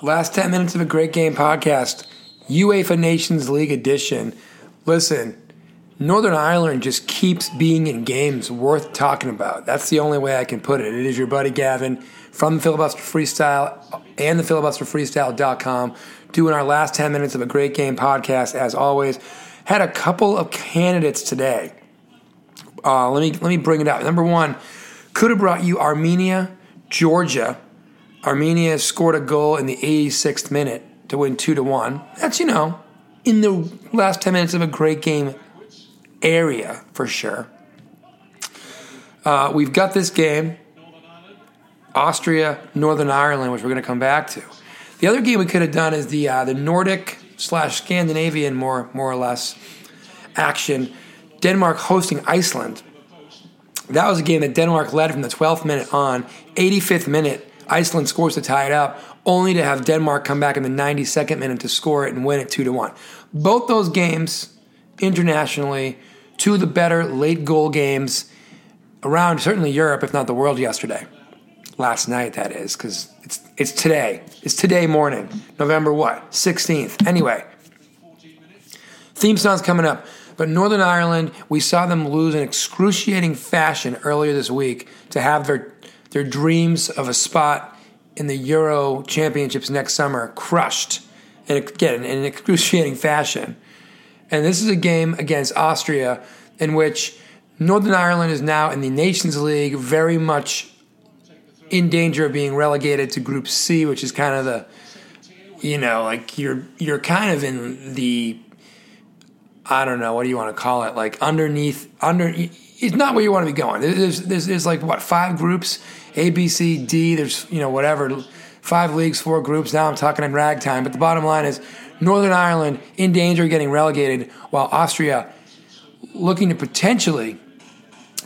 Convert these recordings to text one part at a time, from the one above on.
Last 10 minutes of a great game podcast, UEFA Nations League edition. Listen, Northern Ireland just keeps being in games worth talking about. That's the only way I can put it. It is your buddy Gavin from the Filibuster Freestyle and the filibusterfreestyle.com doing our last 10 minutes of a great game podcast as always. Had a couple of candidates today. Uh, let me let me bring it up. Number one, could have brought you Armenia, Georgia. Armenia scored a goal in the 86th minute to win two to one. That's you know in the last 10 minutes of a great game area for sure. Uh, we've got this game, Austria, Northern Ireland, which we're going to come back to. The other game we could have done is the uh, the Nordic slash Scandinavian, more more or less, action. Denmark hosting Iceland. That was a game that Denmark led from the 12th minute on. 85th minute, Iceland scores to tie it up, only to have Denmark come back in the 92nd minute to score it and win it two to one. Both those games internationally, two of the better late goal games around certainly Europe, if not the world, yesterday. Last night, that is, because it's it's today. It's today morning, November what? 16th. Anyway, theme song's coming up. But Northern Ireland, we saw them lose in excruciating fashion earlier this week to have their their dreams of a spot in the Euro Championships next summer crushed, and again in an excruciating fashion. And this is a game against Austria in which Northern Ireland is now in the Nations League, very much in danger of being relegated to Group C, which is kind of the, you know, like you're you're kind of in the, I don't know, what do you want to call it? Like underneath, under, it's not where you want to be going. There's, there's, there's like what five groups, A, B, C, D. There's you know whatever, five leagues, four groups. Now I'm talking in ragtime, but the bottom line is Northern Ireland in danger of getting relegated, while Austria looking to potentially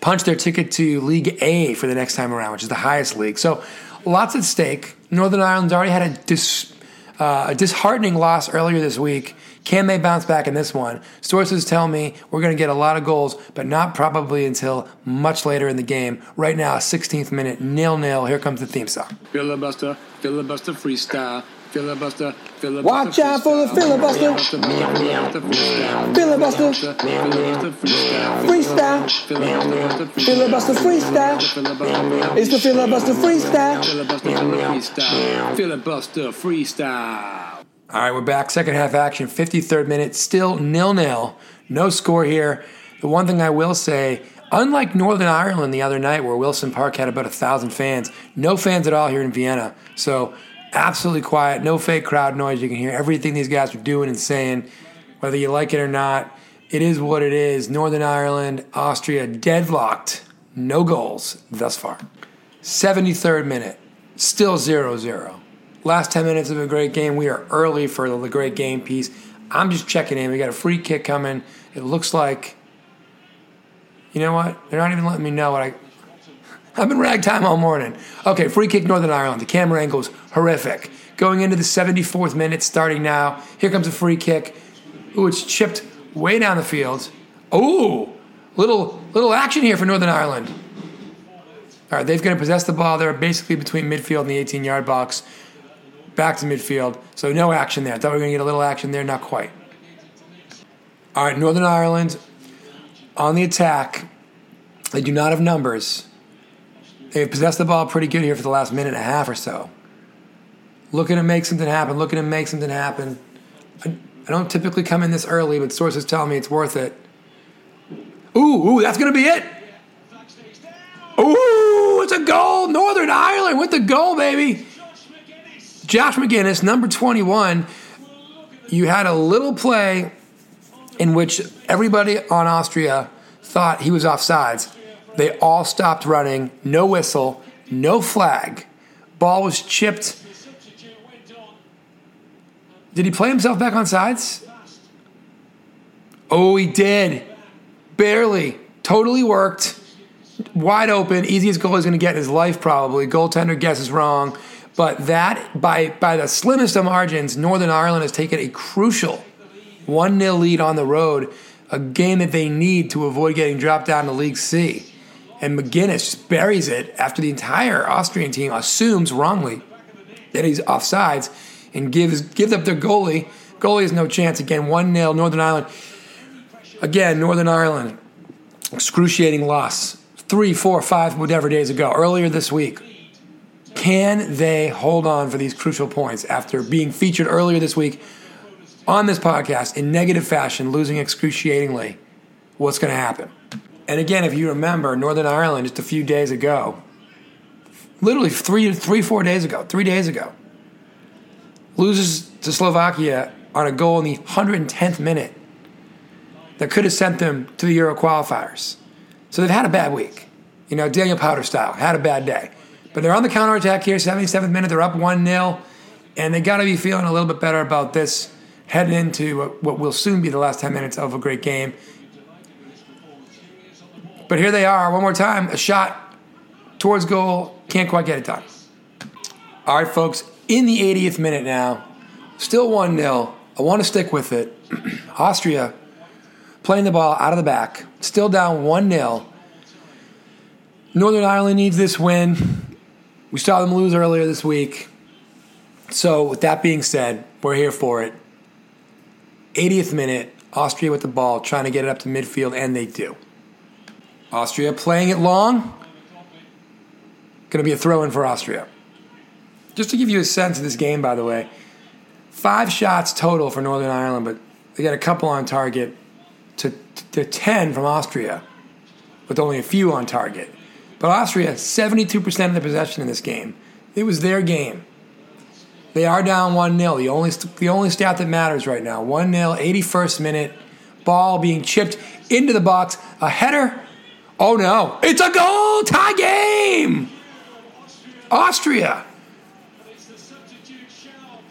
punch their ticket to League A for the next time around, which is the highest league. So lots at stake. Northern Ireland's already had a, dis, uh, a disheartening loss earlier this week. Can they bounce back in this one? Sources tell me we're going to get a lot of goals, but not probably until much later in the game. Right now, 16th minute, nil nil. Here comes the theme song. Filibuster, filibuster freestyle. Filibuster, filibuster. Watch out for the filibuster. Filibuster. Freestyle. Filibuster freestyle. It's the filibuster freestyle. Filibuster freestyle. All right, we're back. Second half action, 53rd minute, still nil nil. No score here. The one thing I will say, unlike Northern Ireland the other night, where Windsor Park had about a thousand fans, no fans at all here in Vienna. So absolutely quiet, no fake crowd noise. You can hear everything these guys are doing and saying, whether you like it or not. It is what it is. Northern Ireland, Austria, deadlocked. No goals thus far. 73rd minute, still 0 0. Last 10 minutes of a great game. We are early for the great game piece. I'm just checking in. We got a free kick coming. It looks like, you know what? They're not even letting me know what I. I've been ragtime all morning. Okay, free kick Northern Ireland. The camera angle's horrific. Going into the 74th minute, starting now. Here comes a free kick. Ooh, it's chipped way down the field. Ooh, little little action here for Northern Ireland. All right, they're going to possess the ball. They're basically between midfield and the 18 yard box. Back to midfield. So no action there. Thought we were going to get a little action there, not quite. All right, Northern Ireland on the attack. They do not have numbers. They've possessed the ball pretty good here for the last minute and a half or so. Looking to make something happen, looking to make something happen. I, I don't typically come in this early, but sources tell me it's worth it. Ooh, ooh, that's going to be it. Ooh, it's a goal. Northern Ireland with the goal, baby. Josh Magennis, number 21. You had a little play in which everybody on Austria thought he was offsides. They all stopped running, no whistle, no flag. Ball was chipped. Did he play himself back on sides? Oh, he did. Barely. Totally worked. Wide open. Easiest goal he's going to get in his life, probably. Goaltender guesses wrong. But that, by, by the slimmest of margins, Northern Ireland has taken a crucial 1 0 lead on the road, a game that they need to avoid getting dropped down to League C. And Magennis buries it after the entire Austrian team assumes wrongly that he's offsides and gives gives up their goalie. Goalie has no chance again. One 0 Northern Ireland. Again, Northern Ireland, excruciating loss. Three, four, five, whatever days ago, earlier this week. Can they hold on for these crucial points after being featured earlier this week on this podcast in negative fashion, losing excruciatingly? What's going to happen? And again, if you remember, Northern Ireland just a few days ago, literally three, three, four days ago, three days ago, loses to Slovakia on a goal in the 110th minute that could have sent them to the Euro qualifiers. So they've had a bad week. You know, Daniel Powter style, had a bad day. But they're on the counterattack here, 77th minute, they're up 1 0, and they got to be feeling a little bit better about this heading into what will soon be the last 10 minutes of a great game. But here they are, one more time, a shot towards goal, can't quite get it done. All right, folks, in the 80th minute now, still 1 0. I want to stick with it. Austria playing the ball out of the back, still down 1 0. Northern Ireland needs this win. We saw them lose earlier this week. So, with that being said, we're here for it. 80th minute, Austria with the ball, trying to get it up to midfield, and they do. Austria playing it long. Going to be a throw in for Austria. Just to give you a sense of this game, by the way, five shots total for Northern Ireland, but they got a couple on target to, to 10 from Austria, with only a few on target. But Austria, 72% of the possession in this game. It was their game. They are down 1 0. The only, the only stat that matters right now 1 0, 81st minute, ball being chipped into the box. A header. Oh no, it's a goal! Tie game! Austria.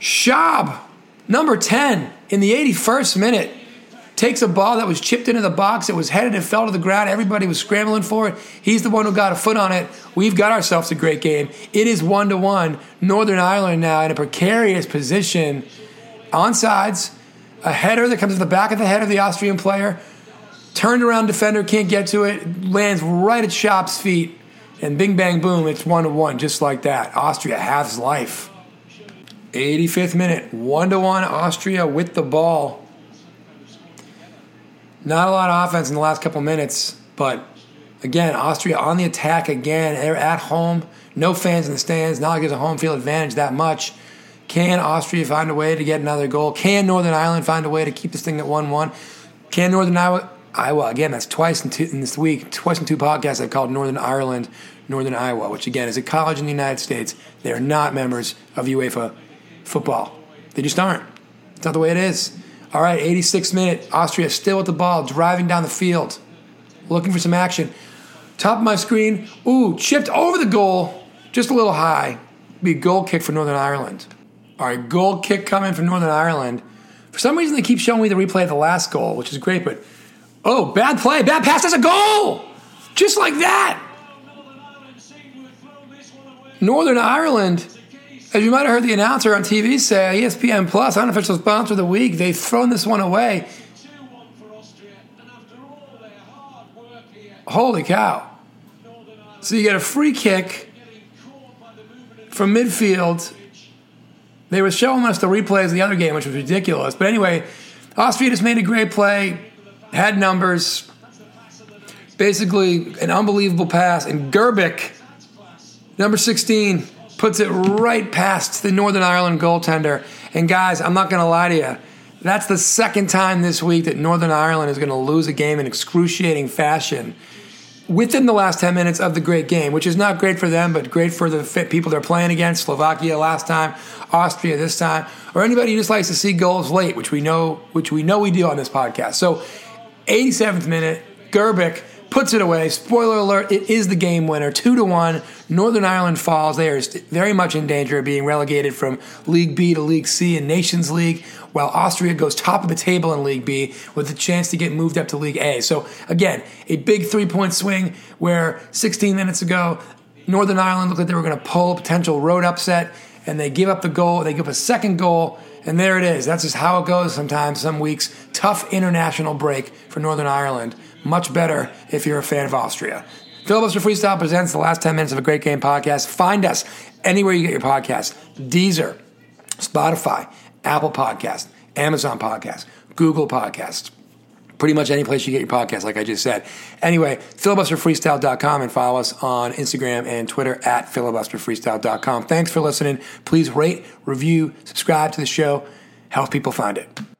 Schaub, number 10, in the 81st minute takes a ball that was chipped into the box. It was headed and fell to the ground. Everybody was scrambling for it. He's the one who got a foot on it. We've got ourselves a great game. It is one to one. Northern Ireland now in a precarious position on sides. A header that comes to the back of the head of the Austrian player. Turned around defender can't get to it. Lands right at Schaub's feet. And bing bang boom, it's one to one, just like that. Austria has life. 85th minute, one to one. Austria with the ball. Not a lot of offense in the last couple minutes, but again, Austria on the attack again. They're at home, no fans in the stands. Not like there's a home field advantage that much. Can Austria find a way to get another goal? Can Northern Ireland find a way to keep this thing at 1 1? Can Northern Iowa, Iowa, again, that's twice in, two, in this week, twice in two podcasts I've called Northern Ireland, Northern Iowa, which again is a college in the United States. They are not members of UEFA football. They just aren't. It's not the way it is. All right, 86 minute. Austria still with the ball, driving down the field, looking for some action. Top of my screen. Ooh, chipped over the goal, just a little high. Be a goal kick for Northern Ireland. All right, goal kick coming from Northern Ireland. For some reason, they keep showing me the replay of the last goal, which is great, but oh, bad play, bad pass. That's a goal! Just like that. Northern Ireland as you might have heard the announcer on TV say, ESPN Plus, unofficial sponsor of the week, they've thrown this one away. Holy cow. So you get a free kick from midfield. They were showing us the replays of the other game, which was ridiculous. But anyway, Austria just made a great play, had numbers, basically an unbelievable pass, and Grbić, number 16, puts it right past the Northern Ireland goaltender. And guys, I'm not going to lie to you. That's the second time this week that Northern Ireland is going to lose a game in excruciating fashion within the last 10 minutes of the great game, which is not great for them, but great for the people they're playing against. Slovakia last time, Austria this time, or anybody who just likes to see goals late, which we know, which we know we do on this podcast. So, 87th minute, Grbić puts it away. Spoiler alert, it is the game winner. Two to one. Northern Ireland falls. They are very much in danger of being relegated from League B to League C and Nations League, while Austria goes top of the table in League B with a chance to get moved up to League A. So, again, a big three point swing where 16 minutes ago, Northern Ireland looked like they were going to pull a potential road upset, and they give up the goal. They give up a second goal. And there it is. That's just how it goes sometimes, some weeks. Tough international break for Northern Ireland much better if you're a fan of Austria. Filibuster Freestyle presents the last 10 minutes of a great game podcast. Find us anywhere you get your podcast Deezer, Spotify, Apple Podcast, Amazon Podcast, Google Podcast. Pretty much any place you get your podcast, like I just said. Anyway, filibusterfreestyle.com and follow us on Instagram and Twitter at filibusterfreestyle.com. Thanks for listening. Please rate, review, subscribe to the show, help people find it.